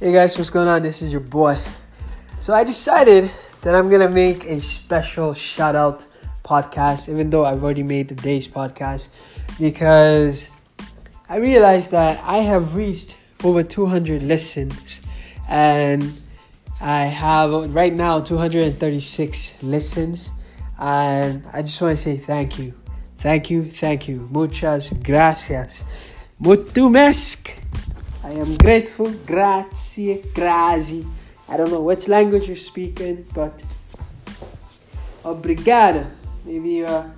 Hey guys, what's going on? This is your boy. So I decided that I'm gonna make a special shout out podcast, even though I've already made today's podcast, because I realized that I have reached over 200 listens and I have right now 236 listens. And I just want to say thank you. Thank you, thank you. Muchas gracias. Mutumesk. I am grateful. Grazie, grazie. I don't know which language you're speaking, but obrigado. Maybe you uh,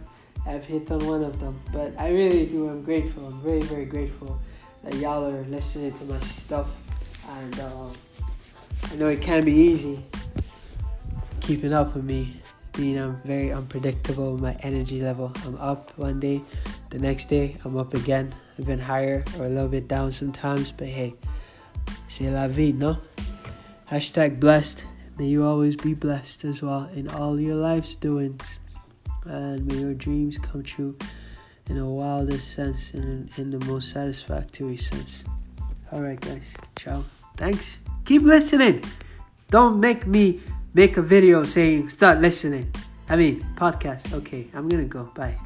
have hit on one of them, but I really do. I'm grateful. I'm very, very grateful that y'all are listening to my stuff, and uh, I know it can be easy keeping up with me. Being I'm very unpredictable my energy level. I'm up one day, the next day I'm up again. I've been higher or a little bit down sometimes, but hey, c'est la vie, no? Hashtag blessed. May you always be blessed as well in all your life's doings. And may your dreams come true in the wildest sense and in, in the most satisfactory sense. Alright, guys. Ciao. Thanks. Keep listening. Don't make me make a video saying start listening. I mean, podcast. Okay, I'm gonna go. Bye.